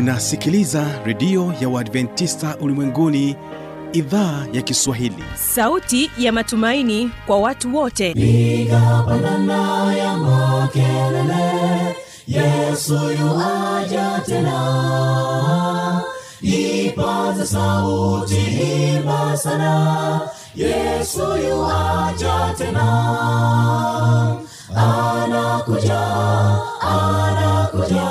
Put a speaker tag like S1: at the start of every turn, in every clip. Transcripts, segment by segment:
S1: unasikiliza redio ya uadventista ulimwenguni idhaa ya kiswahili.
S2: Sauti ya matumaini kwa watu wote.
S3: Piga pandana ya makelele yesu yuaja tena. Ipaze sauti himba sana yesu yuaja tena. Anakuja anakuja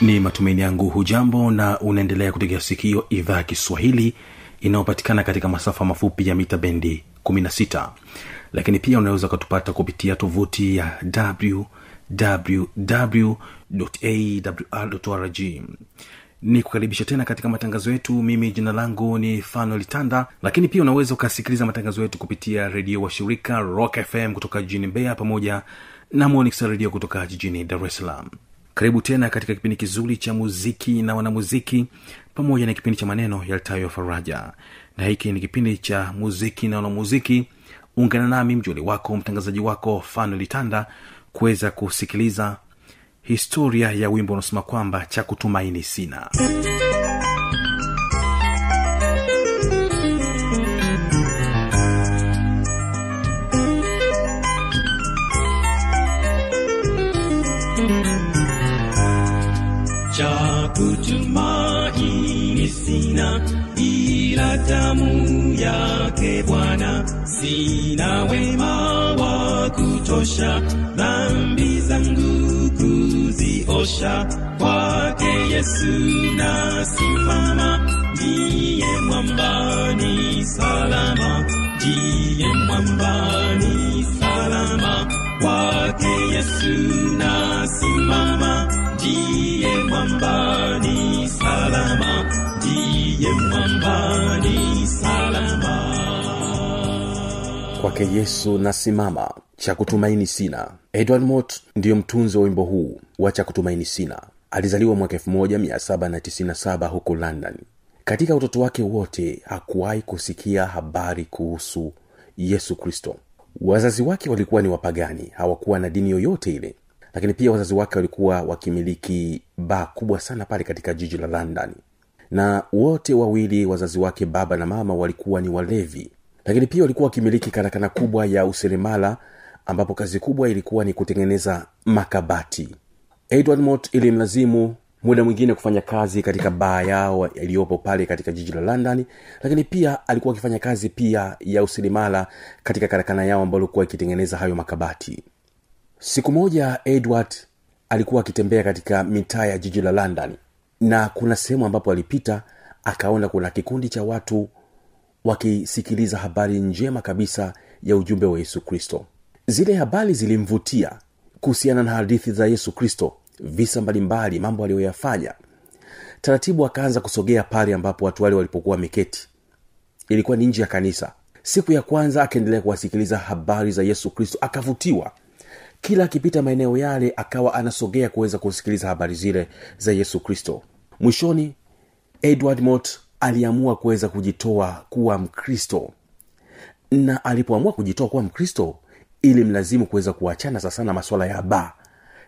S1: ni matumaini yangu hujambo na unaendelea kutegea sikio idhaa ya kiswahili inayopatikana katika masafa mafupi ya mita bendi 16 lakini pia unaweza ukatupata kupitia tovuti ya wwwawrrg ni kukaribisha tena katika matangazo yetu. Mimi jina langu ni tanda lakini pia unaweza ukasikiliza matangazo yetu kupitia redio wa shirika rock fm kutoka jijini mbeya pamoja na monix redio kutoka jijini dar es salaam karibu tena katika kipindi kizuri cha muziki na wanamuziki pamoja na kipindi cha maneno yaltayo faraja. Na hiki ni kipindi cha muziki na wanamuziki. Ungana nami mjoli wako mtangazaji wako fanolitanda kuweza kusikiliza historia ya wimbo unaosema kwamba cha kutumaini sina
S4: damu yake bwana. Sina wema wa kutosha dhambi zangu kuziosha. Kwake yesu nasimama ndiye mwambani salama. Ndiye mwambani salama. Kwake yesu nasimama ndiye mwambani salama. Ndiye salama
S5: kwake yesu nasimama cha kutumaini sina. Edward mot ndiyo mtunzi wa wimbo huu wa cha kutumaini sina. Alizaliwa mwaka 1797 huko london. Katika utoto wake wote hakuwahi kusikia habari kuhusu yesu kristo. Wazazi wake walikuwa ni wapagani hawakuwa na dini yoyote ile. Lakini pia wazazi wake walikuwa wakimiliki baa kubwa sana pale katika jiji la london. Na wote wawili wazazi wake baba na mama walikuwa ni walevi lakini pia walikuwa wakimiliki karakana kubwa ya useremala ambapo kazi kubwa ilikuwa ni kutengeneza makabati. Edward mot ilimlazimu muda mwingine kufanya kazi katika baa yao iliyopo pale katika jiji la london lakini pia alikuwa akifanya kazi pia ya useremala katika karakana yao ambayo ilikuwa ikitengeneza hayo makabati. Siku moja edward alikuwa akitembea katika mitaa ya jiji la london na kuna sehemu ambapo alipita akaona kuna kikundi cha watu wakisikiliza habari njema kabisa ya ujumbe wa yesu kristo. Zile habari zilimvutia kuhusiana na hadithi za yesu kristo visa mbalimbali mambo aliyoyafanya. Taratibu akaanza kusogea pale ambapo watu wale walipokuwa wameketi. Ilikuwa ni nje ya kanisa. Siku ya kwanza akaendelea kuwasikiliza habari za yesu kristo akavutiwa. Kila akipita maeneo yale akawa anasogea kuweza kusikiliza habari zile za yesu kristo. Mwishoni edward mot aliamua kuweza kujitoa kuwa mkristo. Na alipoamua kujitoa kuwa mkristo ili mlazimu kuweza kuachana sasa na maswala ya baa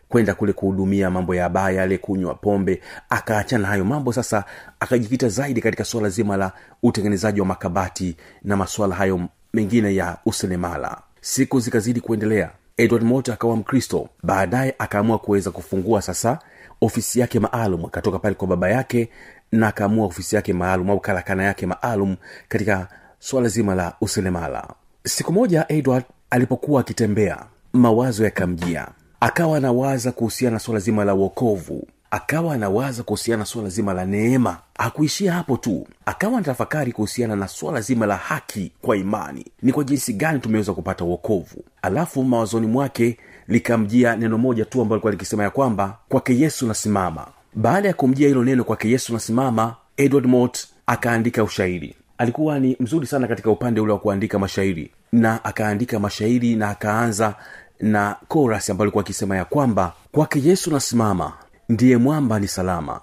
S5: kwenda kule kuhudumia mambo ya baa yale kunywa pombe akaachana hayo mambo sasa akajikita zaidi katika swala zima la utengenezaji wa makabati na maswala hayo mengine ya usenemala siku zikazidi kuendelea edward mot akawa mkristo. Baadaye akaamua kuweza kufungua sasa ofisi yake maalum akatoka pale kwa baba yake na akaamua ofisi yake maalum au karakana yake maalum katika swala zima la useremala siku moja edward alipokuwa akitembea mawazo yakamjia. Akawa anawaza kuhusiana na swala zima la uokovu akawa anawaza kuhusiana na swala zima la neema. Hakuishia hapo tu. Akawa anatafakari kuhusiana na swala zima la haki kwa imani. Ni kwa jinsi gani tumeweza kupata uokovu alafu mawazoni mwake likamjia neno moja tu ambalo likuwa likisema ya kwamba kwake yesu nasimama baada ya kumjia hilo neno kwake yesu nasimama edward mot akaandika ushairi. Alikuwa ni mzuri sana katika upande ule wa kuandika mashairi na akaandika mashairi na akaanza na koras ambayo alikuwa akisema ya kwamba kwake yesu nasimama ndiye mwamba ni salama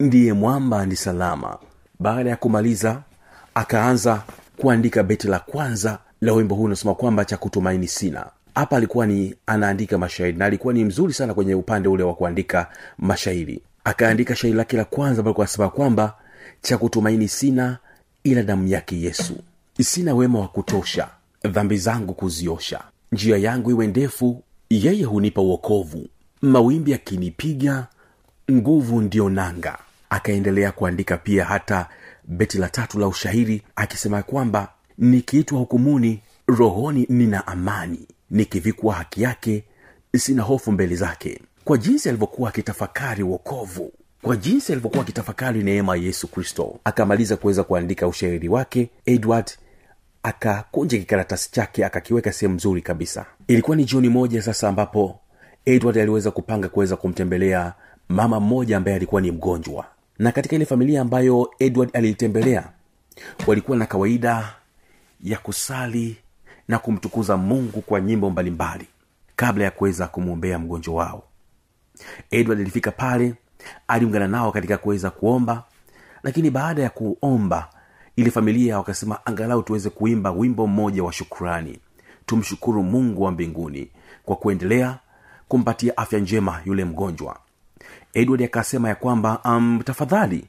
S5: ndiye mwamba ni salama. Baada ya kumaliza akaanza kuandika beti la kwanza la wimbo huu unasema kwamba cha kutumaini sina. Hapa alikuwa ni anaandika mashairi na alikuwa ni mzuri sana kwenye upande ule wa kuandika mashairi akaandika shairi lake la kwanza ambalo anasema kwamba cha kutumaini sina ila damu yake yesu. Sina wema wa kutosha dhambi zangu kuziosha. Njia yangu iwe ndefu yeye hunipa uokovu mawimbi akinipiga nguvu ndiyo nanga. Akaendelea kuandika pia hata beti la tatu la ushahiri akisema kwamba nikiitwa hukumuni rohoni nina amani. Nikivikwa haki yake sina hofu mbele zake kwa jinsi alivyokuwa akitafakari uokovu kwa jinsi alivyokuwa akitafakari neema ya yesu kristo akamaliza kuweza kuandika ushairi wake edward akakunja kikaratasi chake akakiweka sehemu nzuri kabisa. Ilikuwa ni jioni moja sasa ambapo edward aliweza kupanga kuweza kumtembelea mama mmoja ambaye alikuwa ni mgonjwa. Na katika ile familia ambayo edward aliitembelea walikuwa na kawaida ya kusali na kumtukuza mungu kwa nyimbo mbalimbali kabla ya kuweza kumwombea mgonjwa wao edward alifika pale aliungana nao katika kuweza kuomba lakini baada ya kuomba ili familia wakasema angalau tuweze kuimba wimbo mmoja wa shukrani. Tumshukuru mungu wa mbinguni kwa kuendelea kumpatia afya njema yule mgonjwa. Edward akasema ya kwamba um, tafadhali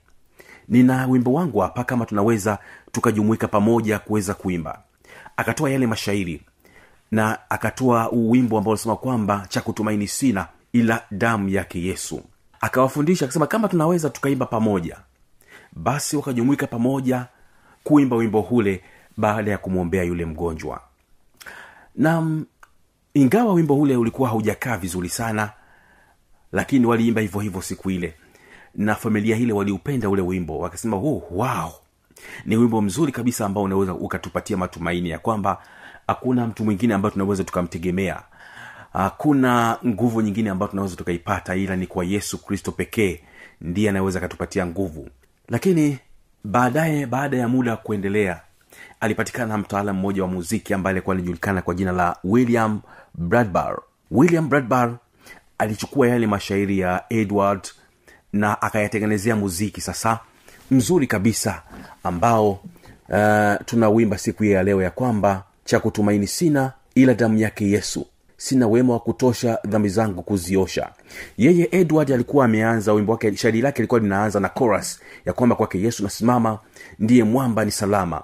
S5: nina wimbo wangu hapa kama tunaweza tukajumuika pamoja kuweza kuimba. Akatoa yale mashairi na akatoa wimbo ambao unasema kwamba cha kutumaini sina ila damu yake yesu. Akawafundisha akasema kama tunaweza tukaimba pamoja basi wakajumuika pamoja kuimba wimbo hule baada ya kumwombea yule mgonjwa. Na ingawa wimbo ule ulikuwa haujakaa vizuri sana lakini waliimba hivyo hivyo siku ile na familia ile waliupenda ule wimbo. Wakasema oh, wow! Ni wimbo mzuri kabisa ambao unaweza ukatupatia matumaini ya kwamba hakuna mtu mwingine ambayo tunaweza tukamtegemea hakuna nguvu nyingine ambayo tunaweza tukaipata ila ni kwa yesu kristo pekee ndiye anaweza akatupatia nguvu. Lakini baadaye baada ya muda kuendelea alipatikana mtaalam mmoja wa muziki ambaye alikuwa alijulikana kwa jina la william bradbar. William bradbar alichukua yale mashairi ya edward na akayatengenezea muziki sasa mzuri kabisa ambao uh, tunawimba siku hii ya leo ya kwamba cha kutumaini sina ila damu yake yesu sina wema wa kutosha dhambi zangu kuziosha. Yeye edward alikuwa ameanza wimbo wake shairi lake lilikuwa linaanza na chorus ya kwamba kwake yesu nasimama ndiye mwamba ni salama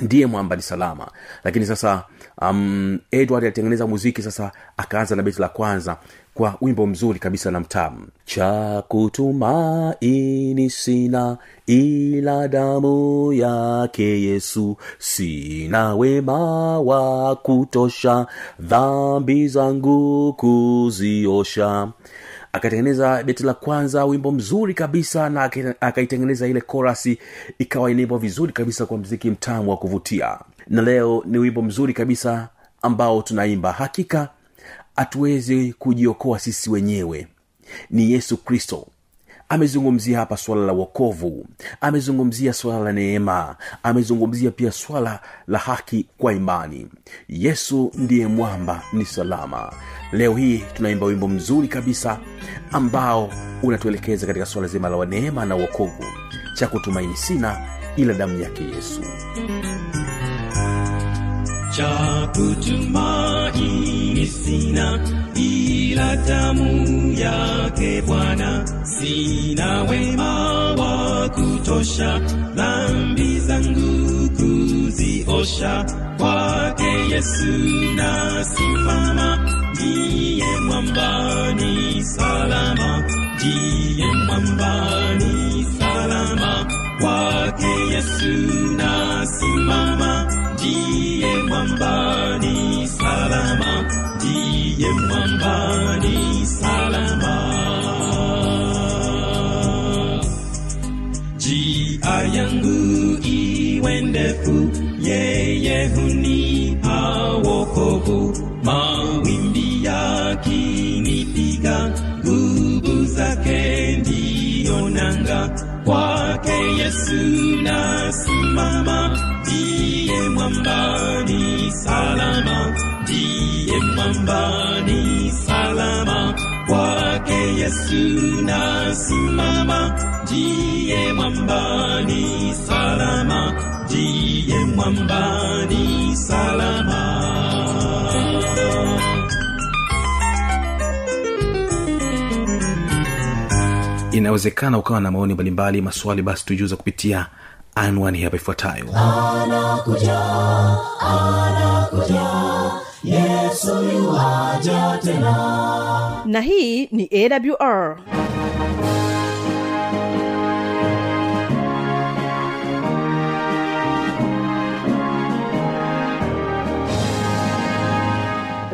S5: ndiye mwamba ni salama. Lakini sasa um, edward alitengeneza muziki sasa akaanza na beti la kwanza kwa wimbo mzuri kabisa na mtamu. Cha kutumaini sina ila damu yake yesu. Sina wema wa kutosha dhambi zangu kuziosha akatengeneza beti la kwanza wimbo mzuri kabisa na akaitengeneza ile korasi ikawa inaimbwa vizuri kabisa kwa mziki mtamu wa kuvutia. Na leo ni wimbo mzuri kabisa ambao tunaimba. Hakika hatuwezi kujiokoa sisi wenyewe. Ni yesu kristo amezungumzia hapa swala la wokovu amezungumzia swala la neema amezungumzia pia swala la haki kwa imani. Yesu ndiye mwamba ni salama. Leo hii tunaimba wimbo mzuri kabisa ambao unatuelekeza katika swala zima la neema na wokovu. Cha kutumaini sina ila damu yake yesu
S4: cha kutumaini sina ila damu yake Bwana, sina wema wa kutosha dhambi zangu kuziosha. Kwake Yesu nasimama, ndiye mwambani salama, ndiye mwambani salama. Kwake Yesu nasimama, ndiye mwambani salama, ndiye mwambani salama. Njia yangu iwe yeye hunipa wokovu. Mawimbi yakinipiga, nguvu zake nanga kwake Yesu nasimama, ndiye mwambani salama, ndiye mwambani salama, kwake Yesu nasimama, ndiye mwambani salama, ndiye mwambani salama.
S1: inawezekana ukawa na maoni mbalimbali maswali basi tujuza kupitia anwani hapa ifuatayo.
S3: Anakuja anakuja yesu tena.
S2: Na hii ni awr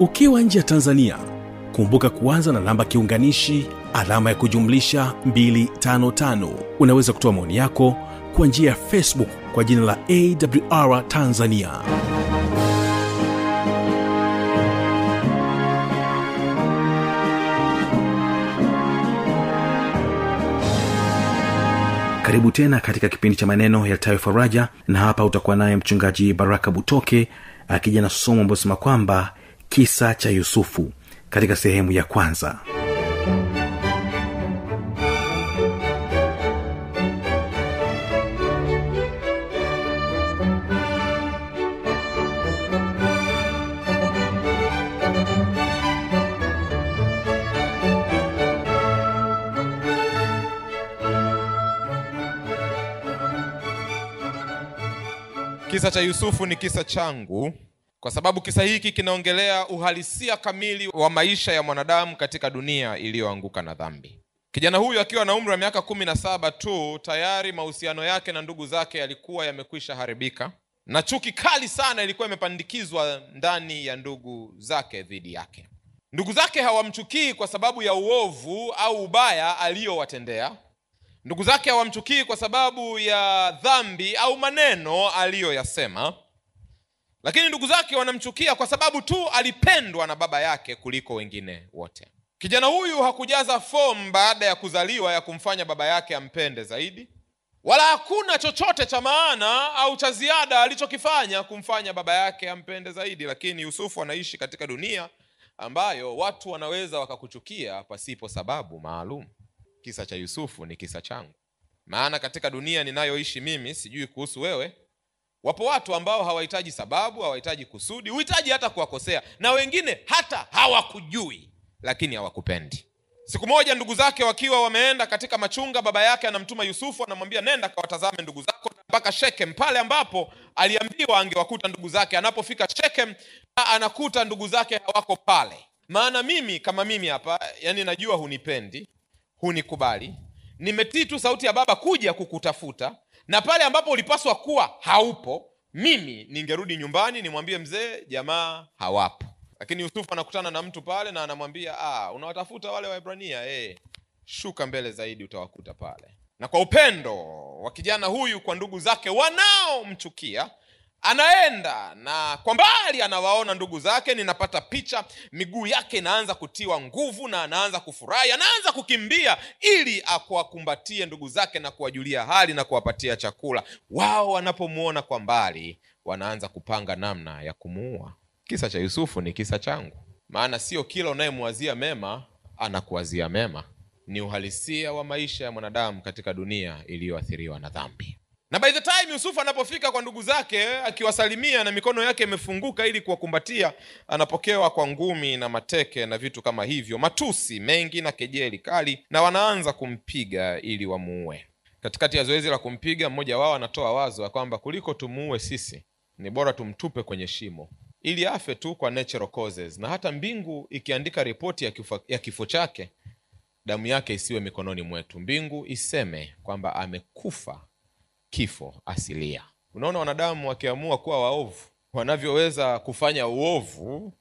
S1: ukiwa nje ya tanzania kumbuka kuanza na namba kiunganishi alama ya kujumlisha 255 unaweza kutoa maoni yako kwa njia ya facebook kwa jina la awr tanzania. Karibu tena katika kipindi cha maneno yaltayo faraja na hapa utakuwa naye mchungaji baraka butoke akija na somo ambayo sema kwamba kisa cha yusufu katika sehemu ya kwanza.
S6: Kisa cha yusufu ni kisa changu kwa sababu kisa hiki kinaongelea uhalisia kamili wa maisha ya mwanadamu katika dunia iliyoanguka na dhambi. Kijana huyu akiwa na umri wa miaka kumi na saba tu tayari mahusiano yake na ndugu zake yalikuwa yamekwisha haribika na chuki kali sana ilikuwa imepandikizwa ndani ya ndugu zake dhidi yake. Ndugu zake hawamchukii kwa sababu ya uovu au ubaya aliyowatendea ndugu zake hawamchukii kwa sababu ya dhambi au maneno aliyoyasema lakini ndugu zake wanamchukia kwa sababu tu alipendwa na baba yake kuliko wengine wote. Kijana huyu hakujaza fomu baada ya kuzaliwa ya kumfanya baba yake ampende zaidi. Wala hakuna chochote cha maana au cha ziada alichokifanya kumfanya baba yake ampende zaidi. Lakini yusufu anaishi katika dunia ambayo watu wanaweza wakakuchukia pasipo sababu maalum. Kisa cha yusufu ni kisa changu. Maana katika dunia ninayoishi mimi sijui kuhusu wewe wapo watu ambao hawahitaji sababu hawahitaji kusudi huhitaji hata kuwakosea na wengine hata hawakujui lakini hawakupendi. Siku moja ndugu zake wakiwa wameenda katika machunga baba yake anamtuma yusufu anamwambia nenda kawatazame ndugu zako mpaka shekem pale ambapo aliambiwa angewakuta ndugu zake. Anapofika shekem anakuta ndugu zake hawako pale. Maana mimi kama mimi hapa yani najua hunipendi hunikubali. Nimetii tu sauti ya baba kuja kukutafuta na pale ambapo ulipaswa kuwa haupo mimi ningerudi nyumbani nimwambie mzee jamaa hawapo. Lakini yusufu anakutana na mtu pale na anamwambia ah, unawatafuta wale waebrania? Hey, shuka mbele zaidi utawakuta pale. Na kwa upendo wa kijana huyu kwa ndugu zake wanaomchukia anaenda na kwa mbali anawaona ndugu zake ninapata picha miguu yake inaanza kutiwa nguvu na anaanza kufurahi anaanza kukimbia ili akuwakumbatie ndugu zake na kuwajulia hali na kuwapatia chakula. Wao wanapomwona kwa mbali wanaanza kupanga namna ya kumuua. Kisa cha yusufu ni kisa changu maana sio kila unayemwazia mema anakuwazia mema. Ni uhalisia wa maisha ya mwanadamu katika dunia iliyoathiriwa na dhambi na by the time yusufu anapofika kwa ndugu zake akiwasalimia na mikono yake imefunguka ili kuwakumbatia anapokewa kwa ngumi na mateke na vitu kama hivyo matusi mengi na kejeli kali na wanaanza kumpiga ili wamuue katikati ya zoezi la kumpiga mmoja wao anatoa wazo ya kwamba kuliko tumuue sisi ni bora tumtupe kwenye shimo ili afe tu kwa natural causes. Na hata mbingu ikiandika ripoti ya ya kifo chake damu yake isiwe mikononi mwetu. Mbingu iseme kwamba amekufa kifo asilia. Unaona wanadamu wakiamua kuwa waovu wanavyoweza kufanya uovu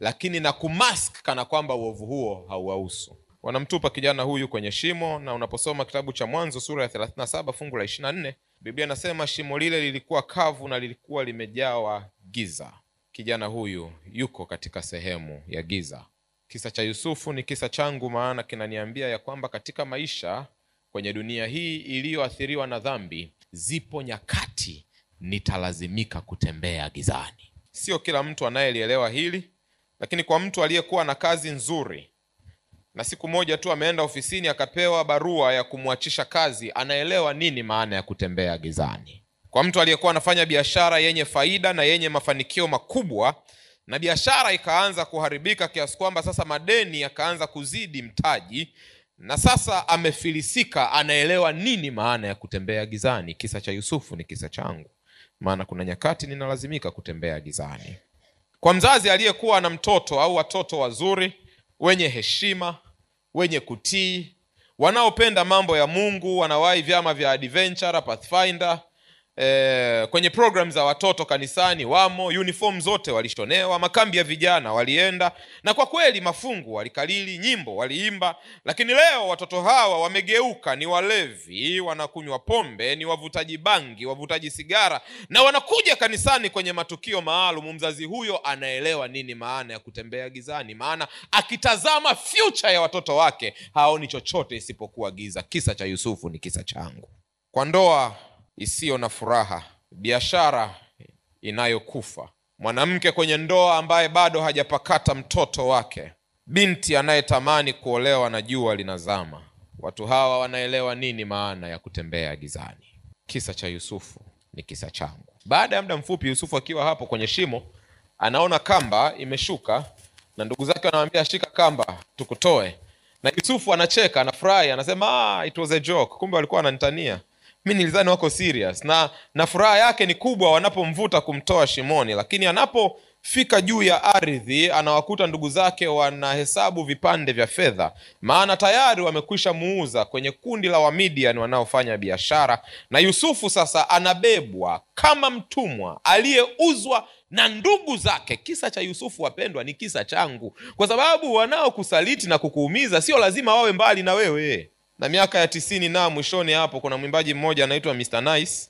S6: lakini na kumask kana kwamba uovu huo hauwahusu. Wanamtupa kijana huyu kwenye shimo na unaposoma kitabu cha mwanzo sura ya 37 fungu la 24 biblia inasema shimo lile lilikuwa kavu na lilikuwa limejawa giza. Kijana huyu yuko katika sehemu ya giza. Kisa cha yusufu ni kisa changu maana kinaniambia ya kwamba katika maisha kwenye dunia hii iliyoathiriwa na dhambi zipo nyakati nitalazimika kutembea gizani. Sio kila mtu anayelielewa hili lakini kwa mtu aliyekuwa na kazi nzuri na siku moja tu ameenda ofisini akapewa barua ya kumwachisha kazi anaelewa nini maana ya kutembea gizani. Kwa mtu aliyekuwa anafanya biashara yenye faida na yenye mafanikio makubwa na biashara ikaanza kuharibika kiasi kwamba sasa madeni yakaanza kuzidi mtaji na sasa amefilisika anaelewa nini maana ya kutembea gizani. Kisa cha yusufu ni kisa changu. Maana kuna nyakati ninalazimika kutembea gizani. Kwa mzazi aliyekuwa na mtoto au watoto wazuri wenye heshima wenye kutii wanaopenda mambo ya mungu wanawahi vyama vya adventure pathfinder e, kwenye program za watoto kanisani wamo uniform zote walishonewa makambi ya vijana walienda na kwa kweli mafungu walikalili nyimbo waliimba lakini leo watoto hawa wamegeuka ni walevi wanakunywa pombe ni wavutaji bangi wavutaji sigara na wanakuja kanisani kwenye matukio maalum. Mzazi huyo anaelewa nini maana ya kutembea gizani maana akitazama future ya watoto wake haoni chochote isipokuwa giza. Kisa cha yusufu ni kisa changu. Kwa ndoa isiyo na furaha biashara inayokufa. Mwanamke kwenye ndoa ambaye bado hajapakata mtoto wake binti anayetamani kuolewa na jua linazama. Watu hawa wanaelewa nini maana ya kutembea gizani? Kisa cha yusufu ni kisa changu. Baada ya muda mfupi yusufu akiwa hapo kwenye shimo anaona kamba imeshuka na ndugu zake wanamwambia shika kamba tukutoe. Na yusufu anacheka anafurahi anasema ah, it was a joke. Kumbe walikuwa wananitania mi nilizani wako serious. Na na furaha yake ni kubwa wanapomvuta kumtoa shimoni. Lakini anapofika juu ya ardhi anawakuta ndugu zake wanahesabu vipande vya fedha. Maana tayari wamekwisha muuza kwenye kundi la wamidian wanaofanya biashara. Na yusufu sasa anabebwa kama mtumwa aliyeuzwa na ndugu zake. Kisa cha yusufu wapendwa ni kisa changu. Kwa sababu wanaokusaliti na kukuumiza sio lazima wawe mbali na wewe na miaka ya tisini na mwishoni hapo kuna mwimbaji mmoja anaitwa Mr. Nice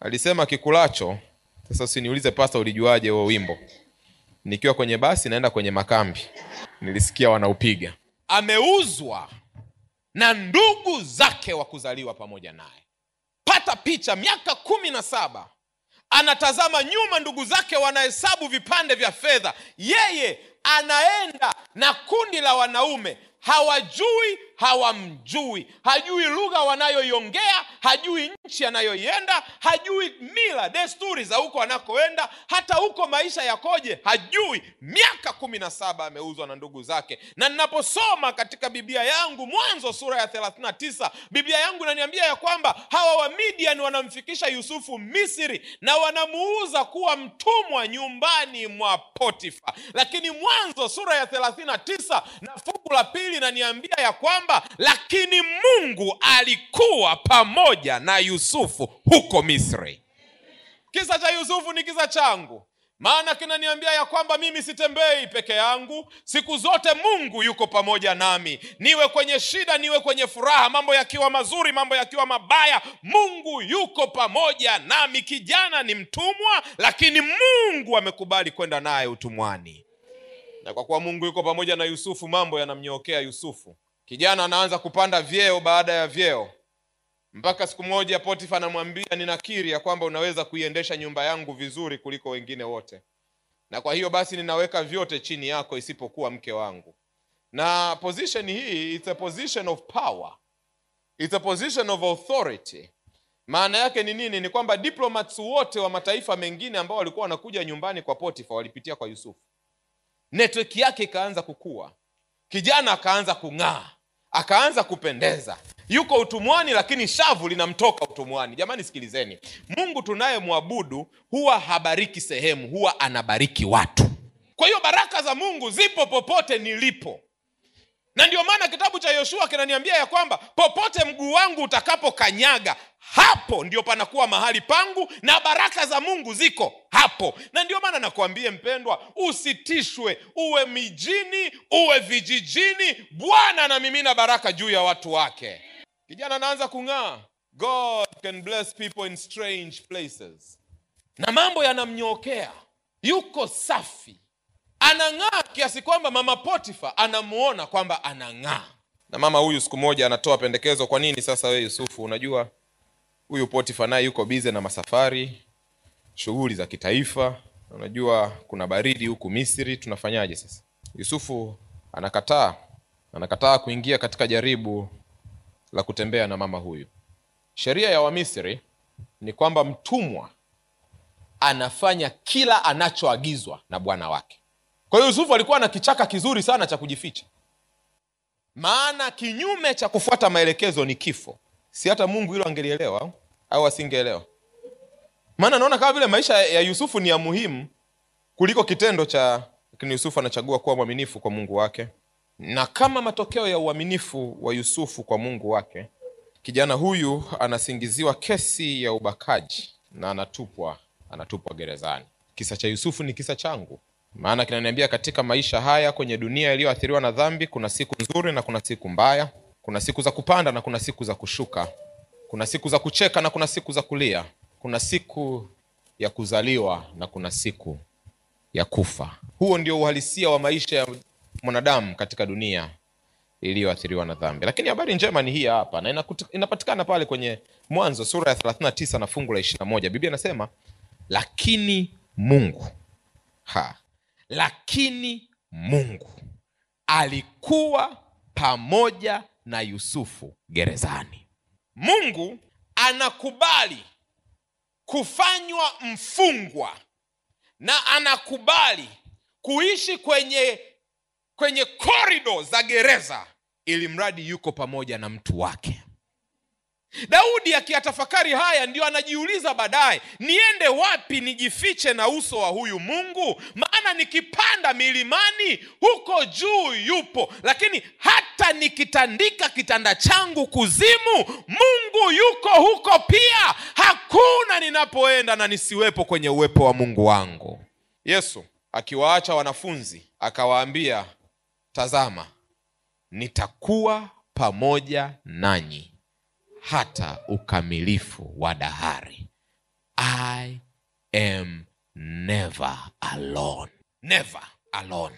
S6: alisema kikulacho. Sasa usiniulize pasta ulijuaje huo wimbo? Nikiwa kwenye basi naenda kwenye makambi. Nilisikia wanaupiga. Ameuzwa na ndugu zake wa kuzaliwa pamoja naye. Pata picha miaka kumi na saba. Anatazama nyuma ndugu zake wanahesabu vipande vya fedha. Yeye anaenda na kundi la wanaume. Hawajui hawamjui. Hajui lugha wanayoiongea hajui nchi anayoienda hajui mila desturi za huko anakoenda. Hata huko maisha yakoje hajui. Miaka kumi na saba ameuzwa na ndugu zake. Na ninaposoma katika biblia yangu mwanzo sura ya 39 biblia yangu inaniambia ya kwamba hawa wamidian wanamfikisha yusufu misri na wanamuuza kuwa mtumwa nyumbani mwa potifa. Lakini mwanzo sura ya 39 na fungu la pili inaniambia ya kwamba lakini mungu alikuwa pamoja na yusufu huko misri. Kisa cha yusufu ni kisa changu. Maana kinaniambia ya kwamba mimi sitembei peke yangu. Siku zote mungu yuko pamoja nami. Niwe kwenye shida niwe kwenye furaha. Mambo yakiwa mazuri mambo yakiwa mabaya mungu yuko pamoja nami. Kijana ni mtumwa lakini mungu amekubali kwenda naye utumwani. Na kwa kuwa mungu yuko pamoja na yusufu mambo yanamnyookea yusufu kijana anaanza kupanda vyeo baada ya vyeo. Mpaka siku moja potifa anamwambia ninakiri ya kwamba unaweza kuiendesha nyumba yangu vizuri kuliko wengine wote. Na kwa hiyo basi ninaweka vyote chini yako isipokuwa mke wangu. Na position hii it's a position of power. It's a position of authority. Maana yake ni nini? Ni kwamba diplomats wote wa mataifa mengine ambao walikuwa wanakuja nyumbani kwa potifa walipitia kwa yusufu. Network yake ikaanza kukua. Kijana akaanza kung'aa akaanza kupendeza. Yuko utumwani lakini shavu linamtoka utumwani. Jamani sikilizeni. Mungu tunayemwabudu huwa habariki sehemu huwa anabariki watu. Kwa hiyo baraka za mungu zipo popote nilipo na ndio maana kitabu cha yoshua kinaniambia ya kwamba popote mguu wangu utakapokanyaga hapo ndio panakuwa mahali pangu na baraka za mungu ziko hapo. Na ndio maana nakuambie mpendwa usitishwe uwe mijini uwe vijijini. Bwana anamimina baraka juu ya watu wake. Kijana anaanza kung'aa. God can bless people in strange places. Na mambo yanamnyookea yuko safi anang'aa kiasi kwamba mama potifa anamuona kwamba anang'aa. Na mama huyu siku moja anatoa pendekezo kwa nini sasa wewe yusufu unajua huyu potifa naye yuko bize na masafari shughuli za kitaifa unajua kuna baridi huku misri tunafanyaje sasa? Yusufu anakataa anakataa kuingia katika jaribu la kutembea na mama huyu. Sheria ya wamisri ni kwamba mtumwa anafanya kila anachoagizwa na bwana wake kwa hiyo yusufu alikuwa na kichaka kizuri sana cha kujificha. Maana kinyume cha kufuata maelekezo ni kifo. Si hata mungu hilo angelielewa au? asingeelewa maana naona kama vile maisha ya yusufu ni ya muhimu kuliko kitendo cha lakini yusufu anachagua kuwa mwaminifu kwa mungu wake. Na kama matokeo ya uaminifu wa yusufu kwa mungu wake kijana huyu anasingiziwa kesi ya ubakaji na anatupwa anatupwa gerezani. Kisa cha yusufu ni kisa changu maana kinaniambia katika maisha haya kwenye dunia iliyoathiriwa na dhambi kuna siku nzuri na kuna siku mbaya. Kuna siku za kupanda na kuna siku za kushuka. Kuna siku za kucheka na kuna siku za kulia. Kuna siku ya kuzaliwa na kuna siku ya kufa. Huo ndio uhalisia wa maisha ya mwanadamu katika dunia iliyoathiriwa na dhambi. Lakini habari njema ni hii hapa na inapatikana pale kwenye mwanzo sura ya 39 na fungu la 21 biblia inasema lakini mungu ha lakini mungu alikuwa pamoja na yusufu gerezani. Mungu anakubali kufanywa mfungwa na anakubali kuishi kwenye kwenye korido za gereza ili mradi yuko pamoja na mtu wake daudi akiyatafakari haya ndio anajiuliza baadaye niende wapi nijifiche na uso wa huyu mungu? Maana nikipanda milimani huko juu yupo. Lakini hata nikitandika kitanda changu kuzimu mungu yuko huko pia. Hakuna ninapoenda na nisiwepo kwenye uwepo wa mungu wangu. Yesu akiwaacha wanafunzi akawaambia tazama nitakuwa pamoja nanyi hata ukamilifu wa dahari. I am never alone. Never alone.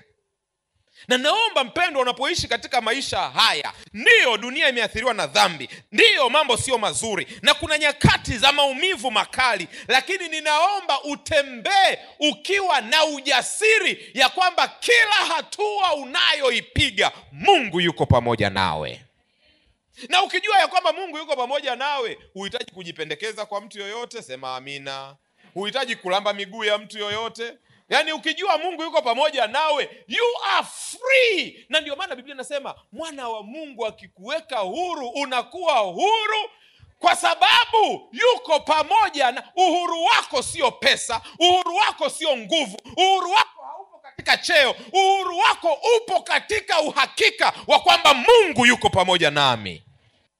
S6: Na naomba mpendwa unapoishi katika maisha haya ndiyo dunia imeathiriwa na dhambi ndiyo mambo sio mazuri na kuna nyakati za maumivu makali lakini ninaomba utembee ukiwa na ujasiri ya kwamba kila hatua unayoipiga mungu yuko pamoja nawe na ukijua ya kwamba mungu yuko pamoja nawe huhitaji kujipendekeza kwa mtu yoyote sema amina. Huhitaji kulamba miguu ya mtu yoyote. Yaani ukijua mungu yuko pamoja nawe you are free. Na ndio maana biblia inasema mwana wa mungu akikuweka huru unakuwa huru kwa sababu yuko pamoja na uhuru wako sio pesa uhuru wako sio nguvu uhuru wako haupo katika cheo uhuru wako upo katika uhakika wa kwamba mungu yuko pamoja nami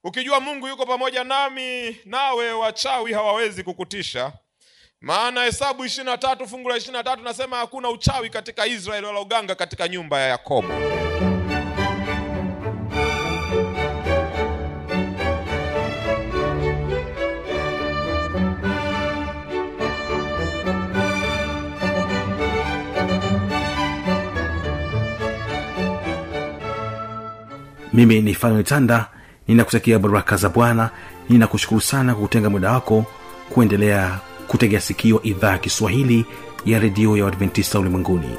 S6: ukijua mungu yuko pamoja nami nawe wachawi hawawezi kukutisha. Maana hesabu ishirini na tatu fungu la ishiri na tatu nasema hakuna uchawi katika israeli wala uganga katika nyumba ya yakobo.
S1: Mimi ni fanuel tanda ninakutakia baraka za bwana. Ninakushukuru sana kwa kutenga muda wako kuendelea kutegea sikio idhaa ya kiswahili ya redio ya uadventista ulimwenguni